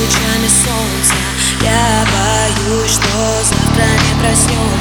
лучами солнца. Я боюсь, что завтра не проснусь